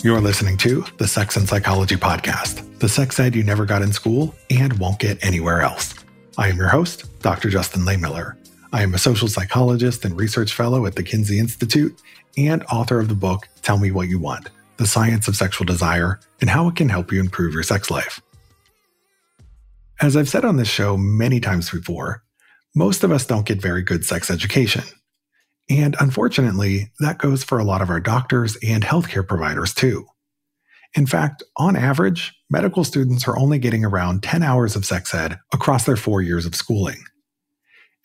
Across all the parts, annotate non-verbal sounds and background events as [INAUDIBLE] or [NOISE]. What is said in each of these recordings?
You're listening to the Sex and Psychology Podcast, the sex ed you never got in school and won't get anywhere else. I am your host, Dr. Justin Lehmiller. I am a social psychologist and research fellow at the Kinsey Institute and author of the book Tell Me What You Want The Science of Sexual Desire and How It Can Help You Improve Your Sex Life. As I've said on this show many times before, most of us don't get very good sex education. And unfortunately, that goes for a lot of our doctors and healthcare providers too. In fact, on average, medical students are only getting around 10 hours of sex ed across their four years of schooling.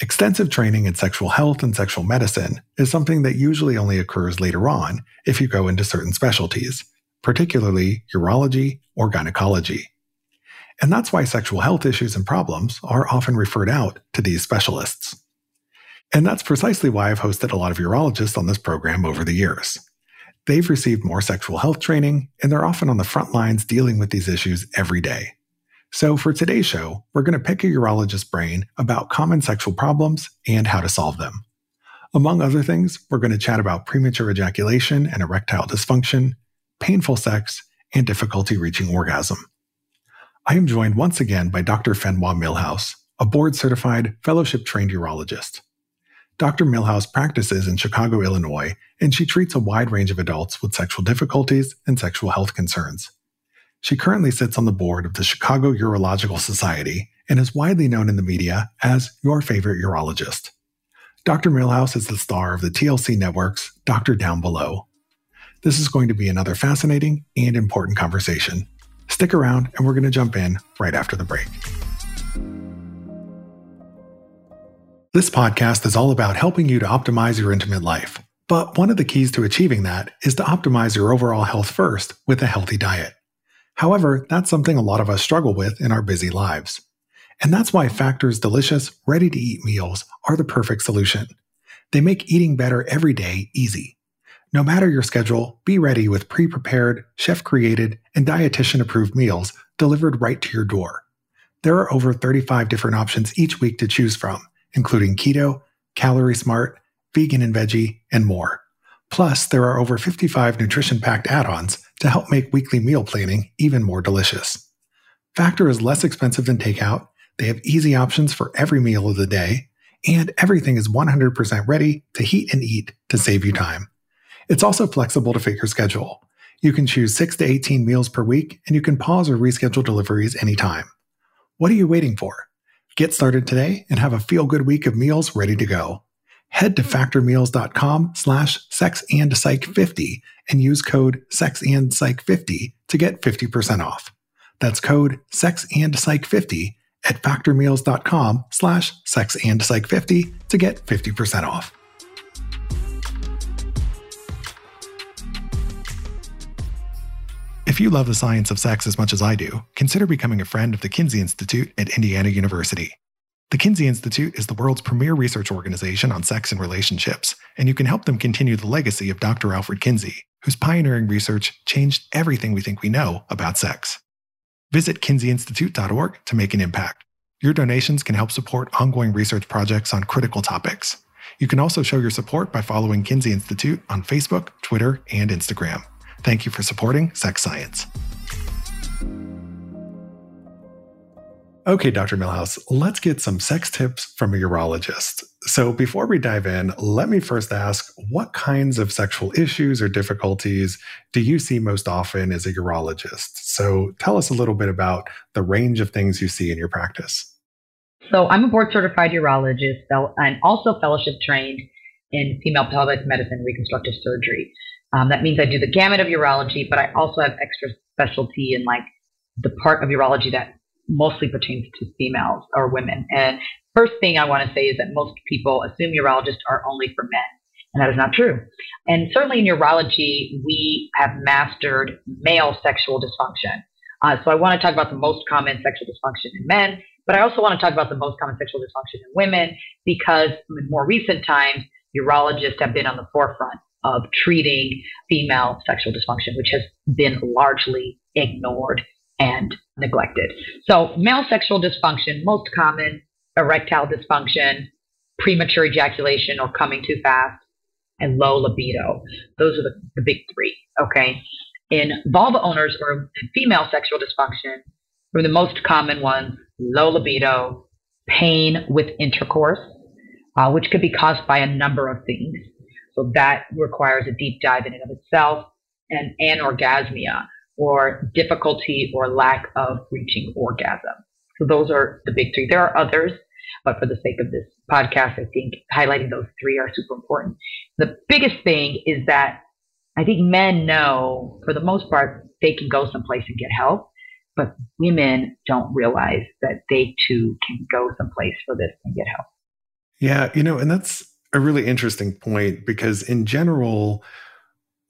Extensive training in sexual health and sexual medicine is something that usually only occurs later on if you go into certain specialties, particularly urology or gynecology. And that's why sexual health issues and problems are often referred out to these specialists. And that's precisely why I've hosted a lot of urologists on this program over the years. They've received more sexual health training, and they're often on the front lines dealing with these issues every day. So, for today's show, we're going to pick a urologist's brain about common sexual problems and how to solve them. Among other things, we're going to chat about premature ejaculation and erectile dysfunction, painful sex, and difficulty reaching orgasm. I am joined once again by Dr. Fenwa Milhouse, a board certified, fellowship trained urologist. Dr. Milhouse practices in Chicago, Illinois, and she treats a wide range of adults with sexual difficulties and sexual health concerns. She currently sits on the board of the Chicago Urological Society and is widely known in the media as your favorite urologist. Dr. Milhouse is the star of the TLC network's Doctor Down Below. This is going to be another fascinating and important conversation. Stick around, and we're going to jump in right after the break. This podcast is all about helping you to optimize your intimate life. But one of the keys to achieving that is to optimize your overall health first with a healthy diet. However, that's something a lot of us struggle with in our busy lives. And that's why Factor's delicious, ready to eat meals are the perfect solution. They make eating better every day easy. No matter your schedule, be ready with pre prepared, chef created, and dietitian approved meals delivered right to your door. There are over 35 different options each week to choose from including keto, calorie smart, vegan and veggie, and more. Plus, there are over 55 nutrition packed add ons to help make weekly meal planning even more delicious. Factor is less expensive than takeout, they have easy options for every meal of the day, and everything is 100% ready to heat and eat to save you time. It's also flexible to fit your schedule. You can choose 6 to 18 meals per week, and you can pause or reschedule deliveries anytime. What are you waiting for? Get started today and have a feel good week of meals ready to go. Head to factormeals.com slash sexandpsych50 and use code sexandpsych50 to get 50% off. That's code sexandpsych50 at factormeals.com slash sexandpsych50 to get 50% off. If you love the science of sex as much as I do, consider becoming a friend of the Kinsey Institute at Indiana University. The Kinsey Institute is the world's premier research organization on sex and relationships, and you can help them continue the legacy of Dr. Alfred Kinsey, whose pioneering research changed everything we think we know about sex. Visit kinseyinstitute.org to make an impact. Your donations can help support ongoing research projects on critical topics. You can also show your support by following Kinsey Institute on Facebook, Twitter, and Instagram. Thank you for supporting Sex Science. Okay, Dr. Milhouse, let's get some sex tips from a urologist. So, before we dive in, let me first ask what kinds of sexual issues or difficulties do you see most often as a urologist? So, tell us a little bit about the range of things you see in your practice. So, I'm a board certified urologist and also fellowship trained in female pelvic medicine reconstructive surgery. Um, that means I do the gamut of urology, but I also have extra specialty in like the part of urology that mostly pertains to females or women. And first thing I want to say is that most people assume urologists are only for men. And that is not true. And certainly in urology, we have mastered male sexual dysfunction. Uh, so I want to talk about the most common sexual dysfunction in men, but I also want to talk about the most common sexual dysfunction in women because in more recent times, urologists have been on the forefront of treating female sexual dysfunction, which has been largely ignored and neglected. So, male sexual dysfunction, most common erectile dysfunction, premature ejaculation or coming too fast, and low libido. Those are the, the big three. Okay. In vulva owners or female sexual dysfunction, were the most common ones low libido, pain with intercourse, uh, which could be caused by a number of things. So that requires a deep dive in and of itself, and anorgasmia, or difficulty or lack of reaching orgasm. So those are the big three. There are others, but for the sake of this podcast, I think highlighting those three are super important. The biggest thing is that I think men know, for the most part, they can go someplace and get help, but women don't realize that they too can go someplace for this and get help. Yeah, you know, and that's a really interesting point because in general,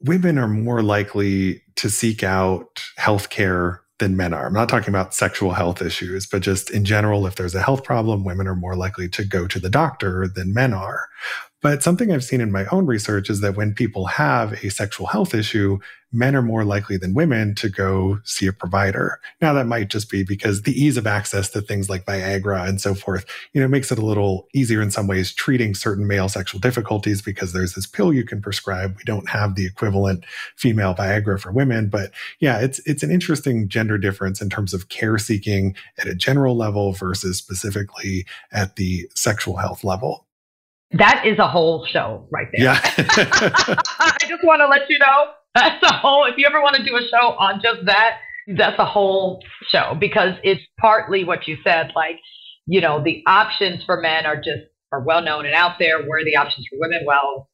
women are more likely to seek out healthcare than men are. I'm not talking about sexual health issues, but just in general, if there's a health problem, women are more likely to go to the doctor than men are. But something I've seen in my own research is that when people have a sexual health issue, men are more likely than women to go see a provider. Now that might just be because the ease of access to things like Viagra and so forth, you know, makes it a little easier in some ways treating certain male sexual difficulties because there's this pill you can prescribe. We don't have the equivalent female Viagra for women, but yeah, it's it's an interesting gender difference in terms of care seeking at a general level versus specifically at the sexual health level. That is a whole show right there. Yeah. [LAUGHS] I just want to let you know that's a whole, if you ever want to do a show on just that, that's a whole show because it's partly what you said. Like, you know, the options for men are just, are well known and out there. Where are the options for women? Well,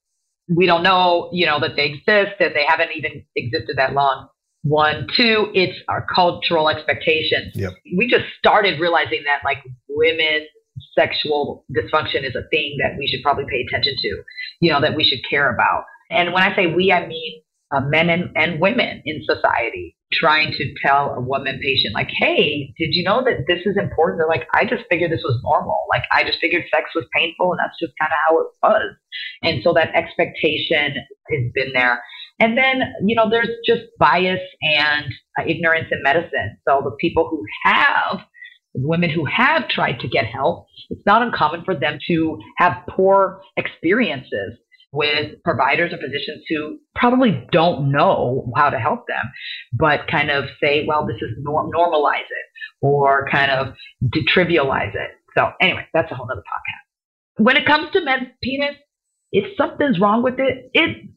we don't know, you know, that they exist and they haven't even existed that long. One, two, it's our cultural expectations. Yep. We just started realizing that like women sexual dysfunction is a thing that we should probably pay attention to, you know, that we should care about. And when I say we, I mean uh, men and, and women in society trying to tell a woman patient, like, hey, did you know that this is important? They're like, I just figured this was normal. Like, I just figured sex was painful and that's just kind of how it was. And so that expectation has been there. And then, you know, there's just bias and uh, ignorance in medicine. So the people who have women who have tried to get help, it's not uncommon for them to have poor experiences with providers or physicians who probably don't know how to help them, but kind of say, well, this is norm- normalize it or kind of trivialize it. So, anyway, that's a whole other podcast. When it comes to men's penis, if something's wrong with it, it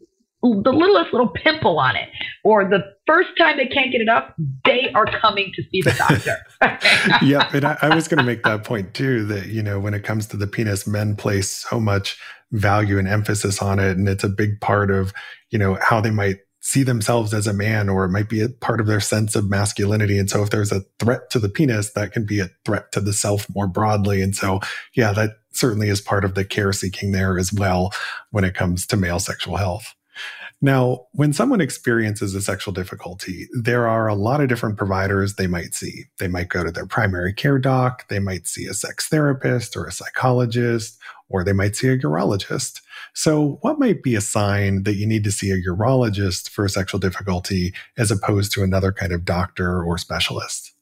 the littlest little pimple on it, or the first time they can't get it up, they are coming to see the doctor. [LAUGHS] [LAUGHS] yeah, and I, I was going to make that point too. That you know, when it comes to the penis, men place so much value and emphasis on it, and it's a big part of you know how they might see themselves as a man, or it might be a part of their sense of masculinity. And so, if there's a threat to the penis, that can be a threat to the self more broadly. And so, yeah, that certainly is part of the care seeking there as well when it comes to male sexual health. Now, when someone experiences a sexual difficulty, there are a lot of different providers they might see. They might go to their primary care doc, they might see a sex therapist or a psychologist, or they might see a urologist. So, what might be a sign that you need to see a urologist for a sexual difficulty as opposed to another kind of doctor or specialist?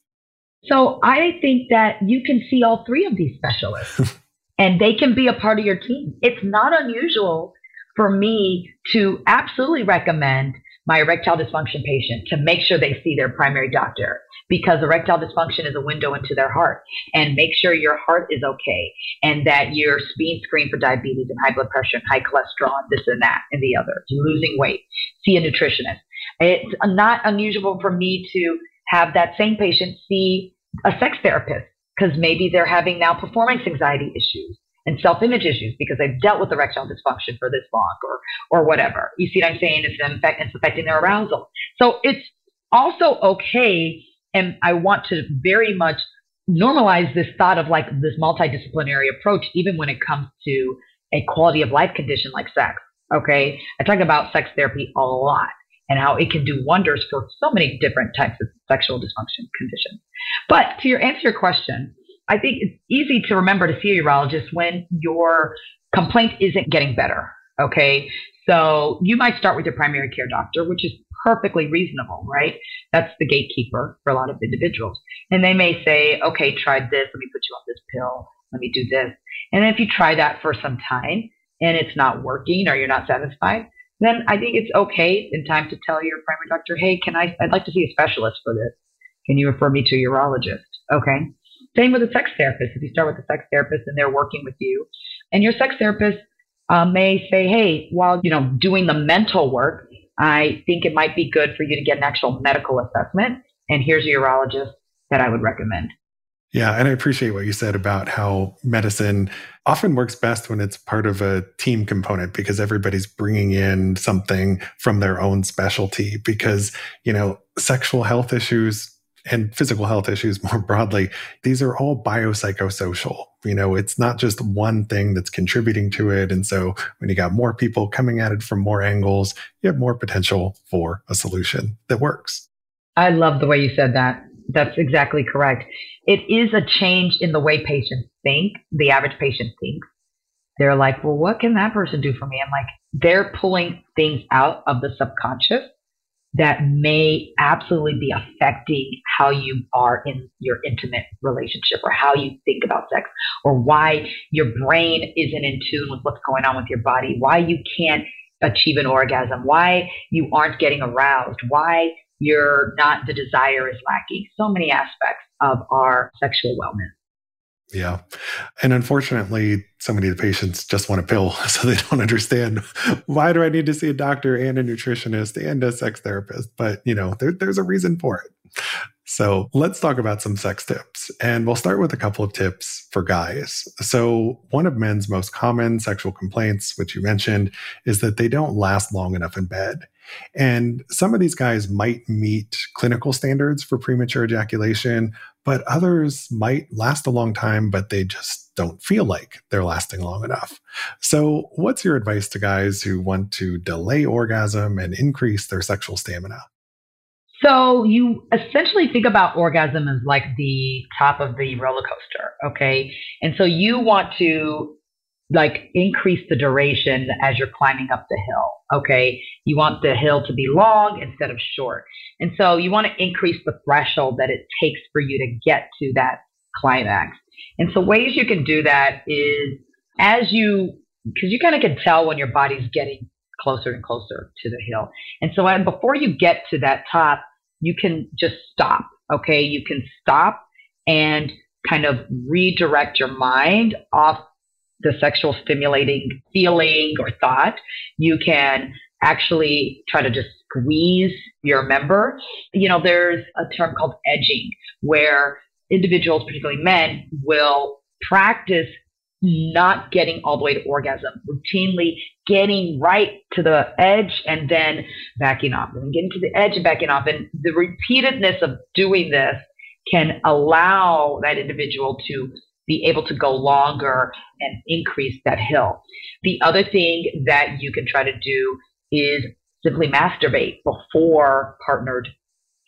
So, I think that you can see all three of these specialists [LAUGHS] and they can be a part of your team. It's not unusual for me to absolutely recommend my erectile dysfunction patient to make sure they see their primary doctor because erectile dysfunction is a window into their heart. And make sure your heart is okay and that you're being screened for diabetes and high blood pressure and high cholesterol and this and that and the other losing weight. See a nutritionist. It's not unusual for me to have that same patient see a sex therapist because maybe they're having now performance anxiety issues and self-image issues because they've dealt with erectile dysfunction for this long or or whatever. You see what I'm saying? It's, infect, it's affecting their arousal. So it's also okay, and I want to very much normalize this thought of like this multidisciplinary approach, even when it comes to a quality of life condition like sex. Okay, I talk about sex therapy a lot and how it can do wonders for so many different types of sexual dysfunction conditions. But to your answer your question, I think it's easy to remember to see a urologist when your complaint isn't getting better. Okay. So you might start with your primary care doctor, which is perfectly reasonable, right? That's the gatekeeper for a lot of individuals. And they may say, okay, try this. Let me put you on this pill. Let me do this. And if you try that for some time and it's not working or you're not satisfied, then I think it's okay in time to tell your primary doctor, hey, can I, I'd like to see a specialist for this. Can you refer me to a urologist? Okay. Same with a sex therapist. If you start with a sex therapist and they're working with you, and your sex therapist uh, may say, hey, while you know doing the mental work, I think it might be good for you to get an actual medical assessment. And here's a urologist that I would recommend. Yeah, and I appreciate what you said about how medicine often works best when it's part of a team component because everybody's bringing in something from their own specialty. Because, you know, sexual health issues and physical health issues [LAUGHS] more broadly, these are all biopsychosocial. You know, it's not just one thing that's contributing to it. And so when you got more people coming at it from more angles, you have more potential for a solution that works. I love the way you said that. That's exactly correct. It is a change in the way patients think, the average patient thinks. They're like, well, what can that person do for me? I'm like, they're pulling things out of the subconscious that may absolutely be affecting how you are in your intimate relationship or how you think about sex or why your brain isn't in tune with what's going on with your body, why you can't achieve an orgasm, why you aren't getting aroused, why you're not, the desire is lacking. So many aspects of our sexual wellness. Yeah. And unfortunately, so many of the patients just want a pill. [LAUGHS] So they don't understand why do I need to see a doctor and a nutritionist and a sex therapist? But, you know, there, there's a reason for it. So let's talk about some sex tips. And we'll start with a couple of tips for guys. So, one of men's most common sexual complaints, which you mentioned, is that they don't last long enough in bed. And some of these guys might meet clinical standards for premature ejaculation, but others might last a long time, but they just don't feel like they're lasting long enough. So, what's your advice to guys who want to delay orgasm and increase their sexual stamina? So, you essentially think about orgasm as like the top of the roller coaster, okay? And so, you want to like increase the duration as you're climbing up the hill. Okay. You want the hill to be long instead of short. And so you want to increase the threshold that it takes for you to get to that climax. And so ways you can do that is as you, because you kind of can tell when your body's getting closer and closer to the hill. And so before you get to that top, you can just stop. Okay. You can stop and kind of redirect your mind off the sexual stimulating feeling or thought. You can actually try to just squeeze your member. You know, there's a term called edging where individuals, particularly men, will practice not getting all the way to orgasm, routinely getting right to the edge and then backing off, and getting to the edge and backing off. And the repeatedness of doing this can allow that individual to be able to go longer and increase that hill. The other thing that you can try to do is simply masturbate before partnered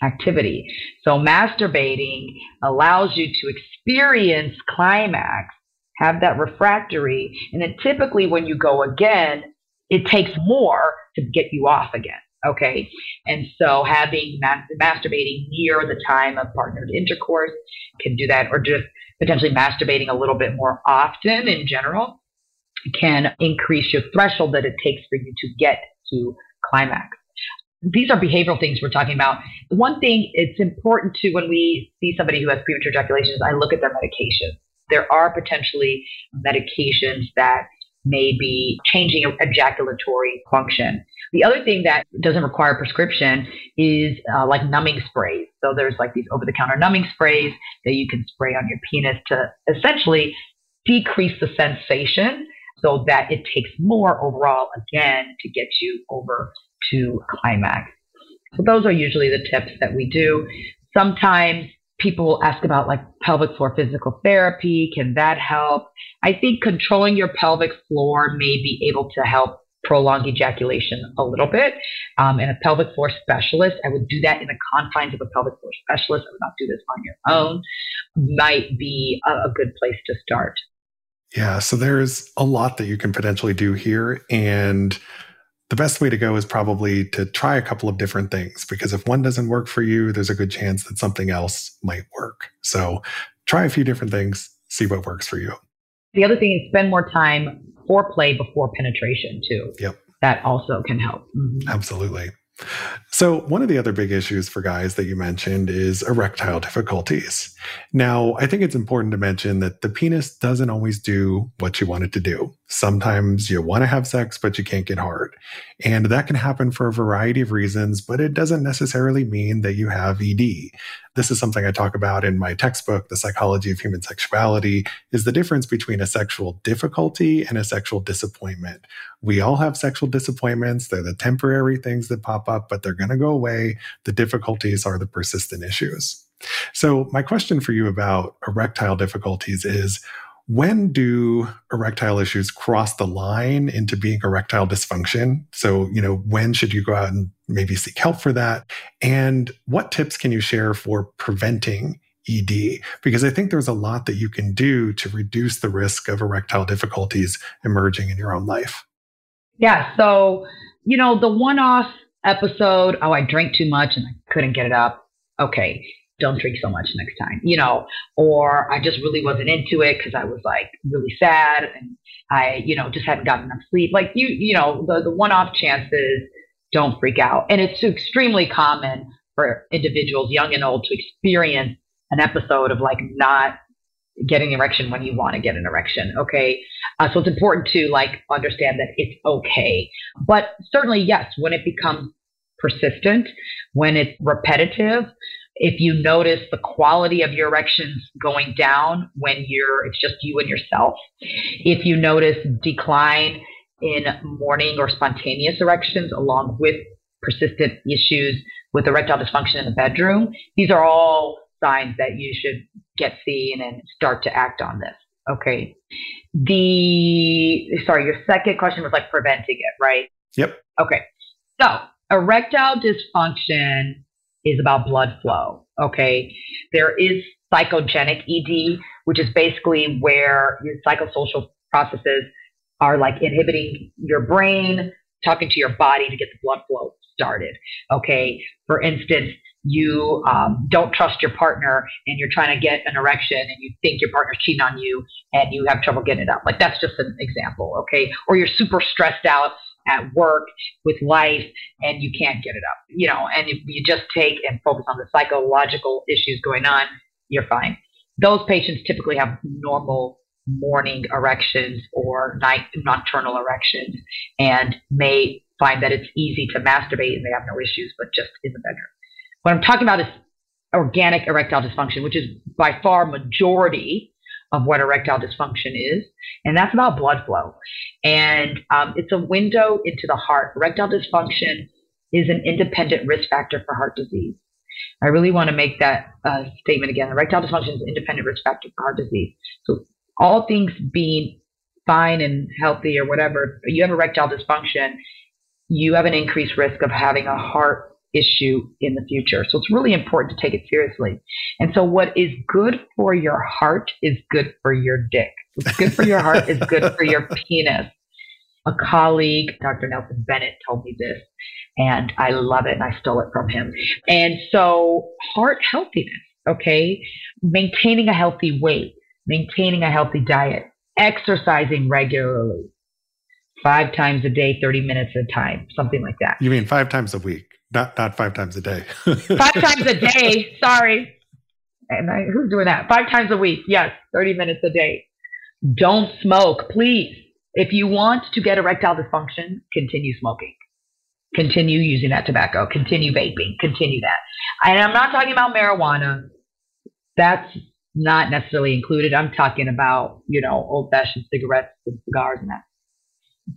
activity. So masturbating allows you to experience climax, have that refractory, and then typically when you go again, it takes more to get you off again. Okay. And so having mas- masturbating near the time of partnered intercourse can do that, or just potentially masturbating a little bit more often in general can increase your threshold that it takes for you to get to climax. These are behavioral things we're talking about. One thing it's important to when we see somebody who has premature ejaculation is I look at their medications. There are potentially medications that may be changing ejaculatory function. The other thing that doesn't require prescription is uh, like numbing sprays. So there's like these over the counter numbing sprays that you can spray on your penis to essentially decrease the sensation so that it takes more overall again to get you over to climax. So those are usually the tips that we do. Sometimes people ask about like pelvic floor physical therapy. Can that help? I think controlling your pelvic floor may be able to help prolong ejaculation a little bit. Um, and a pelvic floor specialist, I would do that in the confines of a pelvic floor specialist. I would not do this on your own. Might be a, a good place to start. Yeah. So there's a lot that you can potentially do here. And the best way to go is probably to try a couple of different things because if one doesn't work for you, there's a good chance that something else might work. So try a few different things, see what works for you. The other thing is spend more time foreplay before penetration too. Yep. that also can help. Mm-hmm. Absolutely. So, one of the other big issues for guys that you mentioned is erectile difficulties. Now, I think it's important to mention that the penis doesn't always do what you want it to do. Sometimes you want to have sex, but you can't get hard. And that can happen for a variety of reasons, but it doesn't necessarily mean that you have ED. This is something I talk about in my textbook, The Psychology of Human Sexuality, is the difference between a sexual difficulty and a sexual disappointment. We all have sexual disappointments. They're the temporary things that pop up, but they're going to go away. The difficulties are the persistent issues. So my question for you about erectile difficulties is, when do erectile issues cross the line into being erectile dysfunction? So, you know, when should you go out and maybe seek help for that? And what tips can you share for preventing ED? Because I think there's a lot that you can do to reduce the risk of erectile difficulties emerging in your own life. Yeah. So, you know, the one off episode, oh, I drank too much and I couldn't get it up. Okay don't drink so much next time, you know, or I just really wasn't into it because I was like really sad and I, you know, just hadn't gotten enough sleep. Like you, you know, the, the one off chances don't freak out. And it's extremely common for individuals, young and old, to experience an episode of like not getting an erection when you want to get an erection. Okay. Uh, so it's important to like understand that it's okay. But certainly, yes, when it becomes persistent, when it's repetitive, if you notice the quality of your erections going down when you're it's just you and yourself. If you notice decline in morning or spontaneous erections along with persistent issues with erectile dysfunction in the bedroom these are all signs that you should get seen and start to act on this. Okay. The sorry your second question was like preventing it right? Yep. Okay. So erectile dysfunction is about blood flow. Okay. There is psychogenic ED, which is basically where your psychosocial processes are like inhibiting your brain, talking to your body to get the blood flow started. Okay. For instance, you um, don't trust your partner and you're trying to get an erection and you think your partner's cheating on you and you have trouble getting it up. Like that's just an example. Okay. Or you're super stressed out at work with life and you can't get it up you know and if you just take and focus on the psychological issues going on you're fine. Those patients typically have normal morning erections or night nocturnal erections and may find that it's easy to masturbate and they have no issues but just in the bedroom. What i'm talking about is organic erectile dysfunction which is by far majority of what erectile dysfunction is, and that's about blood flow. And um, it's a window into the heart. Erectile dysfunction is an independent risk factor for heart disease. I really want to make that uh, statement again. Erectile dysfunction is an independent risk factor for heart disease. So, all things being fine and healthy or whatever, you have erectile dysfunction, you have an increased risk of having a heart issue in the future. So it's really important to take it seriously. And so what is good for your heart is good for your dick. What's good for your heart is good for your [LAUGHS] penis. A colleague, Dr. Nelson Bennett, told me this, and I love it, and I stole it from him. And so, heart healthiness, okay? Maintaining a healthy weight, maintaining a healthy diet, exercising regularly, five times a day, 30 minutes at a time, something like that. You mean five times a week? Not not five times a day. [LAUGHS] five times a day. Sorry. And I, who's doing that? Five times a week. Yes, 30 minutes a day. Don't smoke, please. If you want to get erectile dysfunction, continue smoking. Continue using that tobacco. Continue vaping. Continue that. And I'm not talking about marijuana. That's not necessarily included. I'm talking about, you know, old fashioned cigarettes and cigars and that.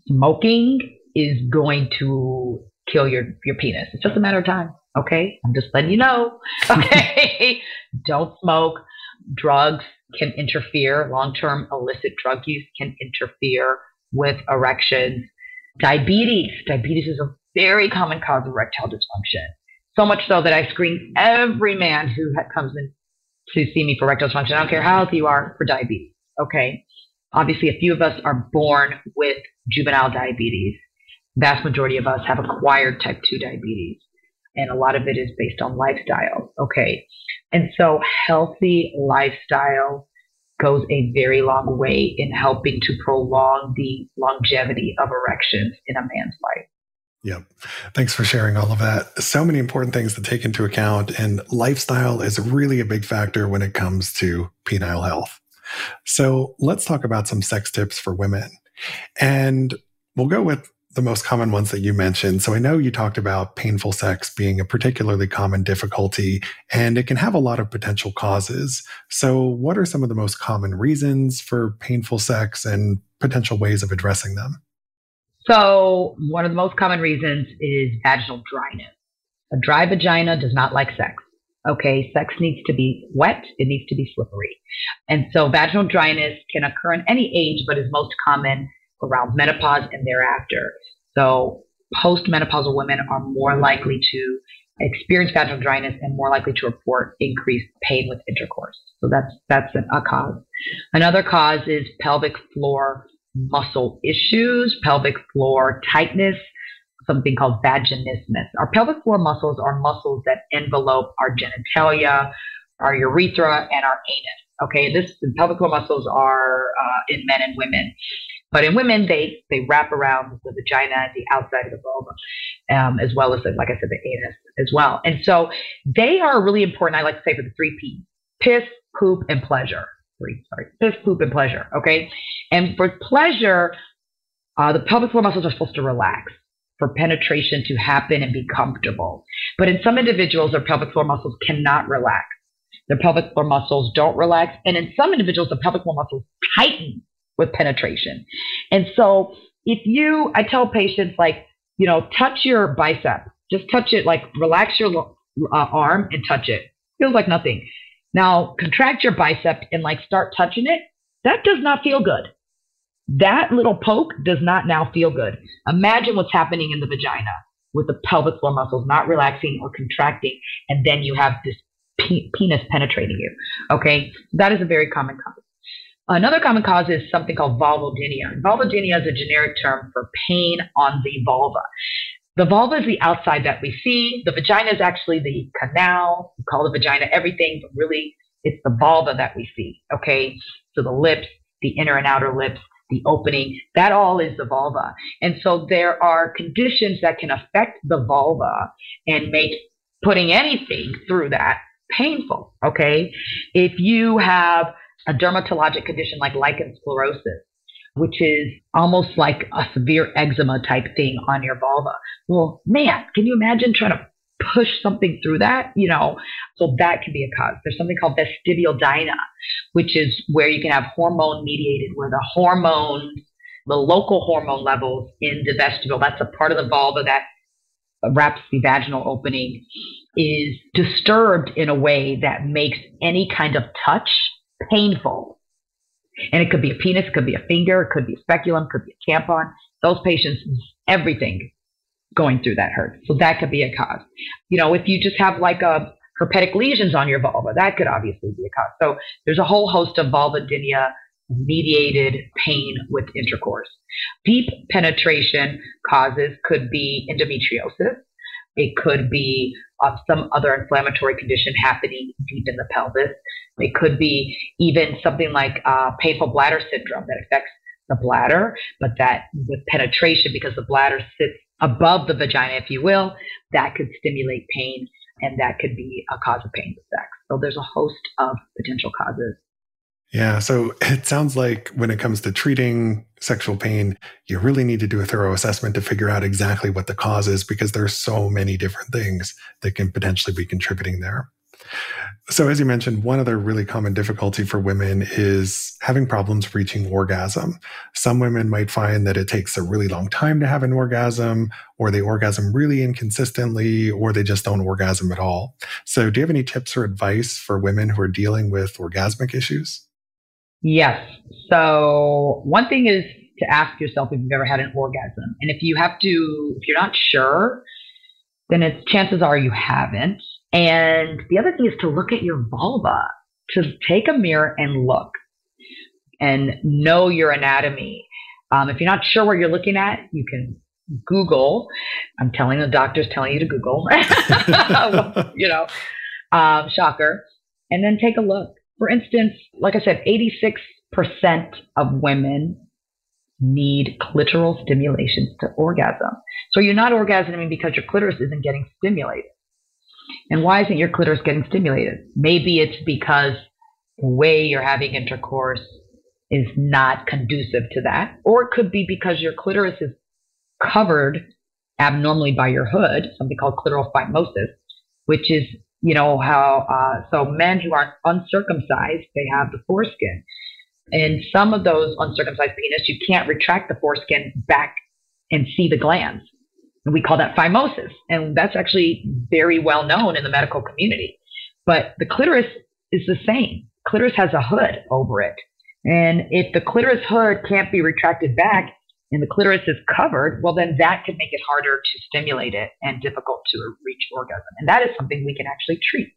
Smoking is going to kill your, your penis. It's just a matter of time. Okay. I'm just letting you know. [LAUGHS] Okay. Don't smoke. Drugs can interfere. Long term illicit drug use can interfere with erections. Diabetes. Diabetes is a very common cause of erectile dysfunction. So much so that I screen every man who comes in to see me for erectile dysfunction. I don't care how healthy you are for diabetes. Okay. Obviously, a few of us are born with juvenile diabetes vast majority of us have acquired type 2 diabetes and a lot of it is based on lifestyle okay and so healthy lifestyle goes a very long way in helping to prolong the longevity of erections in a man's life. Yep. Thanks for sharing all of that. So many important things to take into account, and lifestyle is really a big factor when it comes to penile health. So let's talk about some sex tips for women. And we'll go with the most common ones that you mentioned. So I know you talked about painful sex being a particularly common difficulty and it can have a lot of potential causes. So what are some of the most common reasons for painful sex and potential ways of addressing them? So one of the most common reasons is vaginal dryness. A dry vagina does not like sex. Okay, sex needs to be wet, it needs to be slippery. And so vaginal dryness can occur in any age, but is most common around menopause and thereafter. So postmenopausal women are more likely to experience vaginal dryness and more likely to report increased pain with intercourse. So that's that's a cause. Another cause is pelvic floor muscle issues, pelvic floor tightness, something called vaginismus. Our pelvic floor muscles are muscles that envelope our genitalia, our urethra, and our anus. Okay, this the pelvic floor muscles are uh, in men and women. But in women, they they wrap around the vagina and the outside of the vulva, um, as well as, the, like I said, the anus as well. And so they are really important. I like to say for the three P's: piss, poop, and pleasure. Three, sorry, piss, poop, and pleasure. Okay, and for pleasure, uh, the pelvic floor muscles are supposed to relax for penetration to happen and be comfortable. But in some individuals, their pelvic floor muscles cannot relax. Their pelvic floor muscles don't relax, and in some individuals, the pelvic floor muscles tighten with penetration. And so if you, I tell patients like, you know, touch your bicep, just touch it, like relax your uh, arm and touch it. Feels like nothing. Now contract your bicep and like start touching it. That does not feel good. That little poke does not now feel good. Imagine what's happening in the vagina with the pelvic floor muscles not relaxing or contracting, and then you have this pe- penis penetrating you. Okay, that is a very common cause. Another common cause is something called vulvodynia. Vulvodynia is a generic term for pain on the vulva. The vulva is the outside that we see. The vagina is actually the canal. We call the vagina everything, but really it's the vulva that we see. Okay. So the lips, the inner and outer lips, the opening, that all is the vulva. And so there are conditions that can affect the vulva and make putting anything through that painful. Okay. If you have a dermatologic condition like lichen sclerosis, which is almost like a severe eczema type thing on your vulva. Well, man, can you imagine trying to push something through that? You know, so that can be a cause. There's something called vestibulodynia, which is where you can have hormone mediated, where the hormones, the local hormone levels in the vestibule, that's a part of the vulva that wraps the vaginal opening, is disturbed in a way that makes any kind of touch painful. And it could be a penis, it could be a finger, it could be a speculum, could be a tampon. Those patients, everything going through that hurt. So that could be a cause. You know, if you just have like a herpetic lesions on your vulva, that could obviously be a cause. So there's a whole host of vulvodynia mediated pain with intercourse. Deep penetration causes could be endometriosis. It could be uh, some other inflammatory condition happening deep in the pelvis. It could be even something like uh, painful bladder syndrome that affects the bladder, but that with penetration, because the bladder sits above the vagina, if you will, that could stimulate pain and that could be a cause of pain with sex. So there's a host of potential causes. Yeah. So [LAUGHS] it sounds like when it comes to treating sexual pain, you really need to do a thorough assessment to figure out exactly what the cause is because there's so many different things that can potentially be contributing there. So, as you mentioned, one other really common difficulty for women is having problems reaching orgasm. Some women might find that it takes a really long time to have an orgasm, or they orgasm really inconsistently, or they just don't orgasm at all. So, do you have any tips or advice for women who are dealing with orgasmic issues? Yes. So one thing is to ask yourself if you've ever had an orgasm. And if you have to, if you're not sure, then it's chances are you haven't. And the other thing is to look at your vulva, to take a mirror and look and know your anatomy. Um, if you're not sure what you're looking at, you can Google. I'm telling the doctors telling you to Google, [LAUGHS] [LAUGHS] you know, um, shocker. And then take a look For instance, like I said, 86% of women need clitoral stimulation to orgasm. So you're not orgasming because your clitoris isn't getting stimulated. And why isn't your clitoris getting stimulated? Maybe it's because the way you're having intercourse is not conducive to that. Or it could be because your clitoris is covered abnormally by your hood, something called clitoral phimosis, which is, you know, how, uh, so men who aren't uncircumcised, they have the foreskin. And some of those uncircumcised penis, you can't retract the foreskin back and see the glands. And we call that phimosis. And that's actually very well known in the medical community. But the clitoris is the same. Clitoris has a hood over it. And if the clitoris hood can't be retracted back and the clitoris is covered, well, then that could make it harder to stimulate it and difficult to reach orgasm. And that is something we can actually treat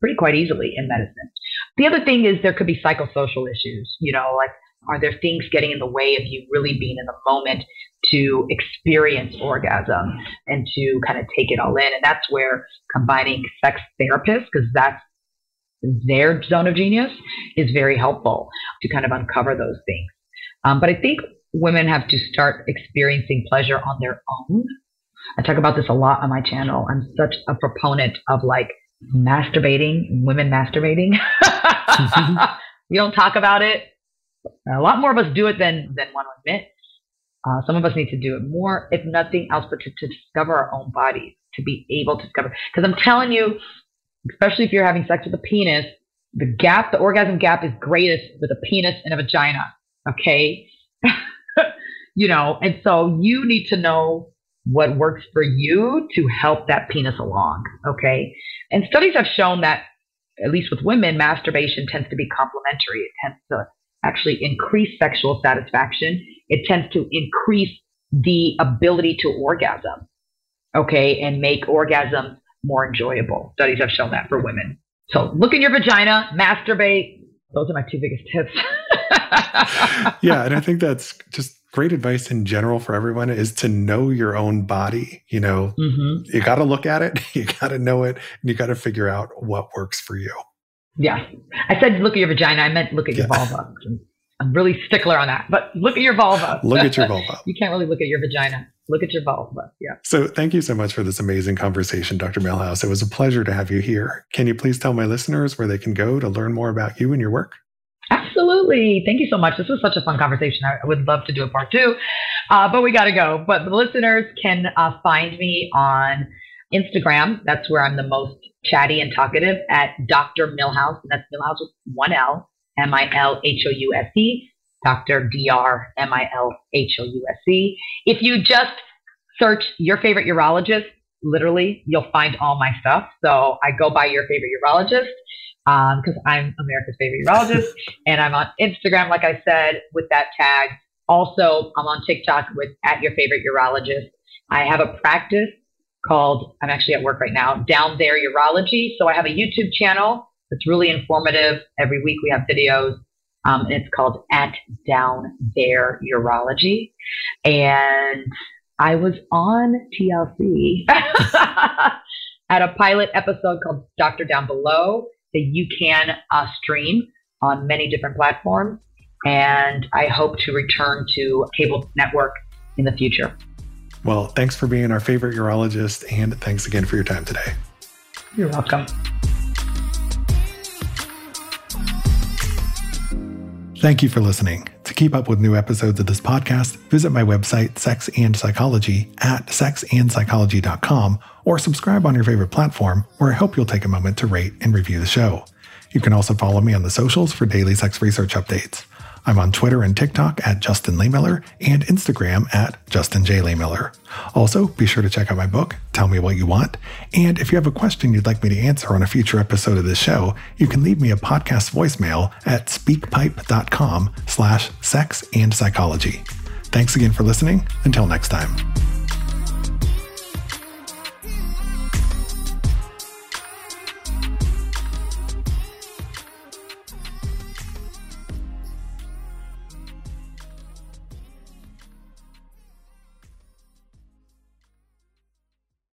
pretty quite easily in medicine. The other thing is there could be psychosocial issues, you know, like are there things getting in the way of you really being in the moment to experience orgasm and to kind of take it all in? And that's where combining sex therapists, because that's their zone of genius, is very helpful to kind of uncover those things. Um, but I think women have to start experiencing pleasure on their own. I talk about this a lot on my channel. I'm such a proponent of like masturbating, women masturbating. [LAUGHS] we don't talk about it. A lot more of us do it than than one would admit. Uh, some of us need to do it more, if nothing else, but to, to discover our own bodies, to be able to discover. Because I'm telling you, especially if you're having sex with a penis, the gap, the orgasm gap, is greatest with a penis and a vagina. Okay, [LAUGHS] you know, and so you need to know what works for you to help that penis along. Okay. And studies have shown that, at least with women, masturbation tends to be complementary. It tends to actually increase sexual satisfaction. It tends to increase the ability to orgasm. Okay. And make orgasms more enjoyable. Studies have shown that for women. So look in your vagina, masturbate. Those are my two biggest tips. [LAUGHS] yeah. And I think that's just great advice in general for everyone is to know your own body. You know, mm-hmm. you got to look at it, [LAUGHS] you got to know it, and you got to figure out what works for you. Yeah. I said look at your vagina. I meant look at your yeah. vulva. I'm really stickler on that, but look at your vulva. [LAUGHS] look at your [LAUGHS] vulva. you can't really look at your vagina. Look at your vulva. Yeah. So thank you so much for this amazing conversation, Dr. Milhouse. It was a pleasure to have you here. Can you please tell my listeners where they can go to learn more about you and your work? Absolutely. Thank you so much. This was such a fun conversation. I would love to do a part two, uh, but we got to go. But the listeners can uh, find me on Instagram. That's where I'm the most chatty and talkative at Dr. Milhouse. And that's Milhouse with one L, M I L H O U S E, Dr. D R M I L H O U S E. If you just search your favorite urologist, literally, you'll find all my stuff. So I go by your favorite urologist because um, I'm America's favorite urologist, [LAUGHS] and I'm on Instagram, like I said, with that tag. Also, I'm on TikTok with at your favorite urologist. I have a practice called I'm actually at work right now, Down There Urology. So I have a YouTube channel that's really informative. Every week we have videos. Um, and it's called At Down There Urology. And I was on TLC [LAUGHS] at a pilot episode called Doctor Down Below that you can uh, stream on many different platforms. And I hope to return to cable network in the future. Well, thanks for being our favorite urologist, and thanks again for your time today. You're welcome. Thank you for listening. To keep up with new episodes of this podcast, visit my website, Sex and Psychology, at sexandpsychology.com, or subscribe on your favorite platform, where I hope you'll take a moment to rate and review the show. You can also follow me on the socials for daily sex research updates. I'm on Twitter and TikTok at Justin Lehmiller and Instagram at Justin J. Lehmiller. Also, be sure to check out my book, Tell Me What You Want. And if you have a question you'd like me to answer on a future episode of this show, you can leave me a podcast voicemail at speakpipe.com slash sex and psychology. Thanks again for listening. Until next time.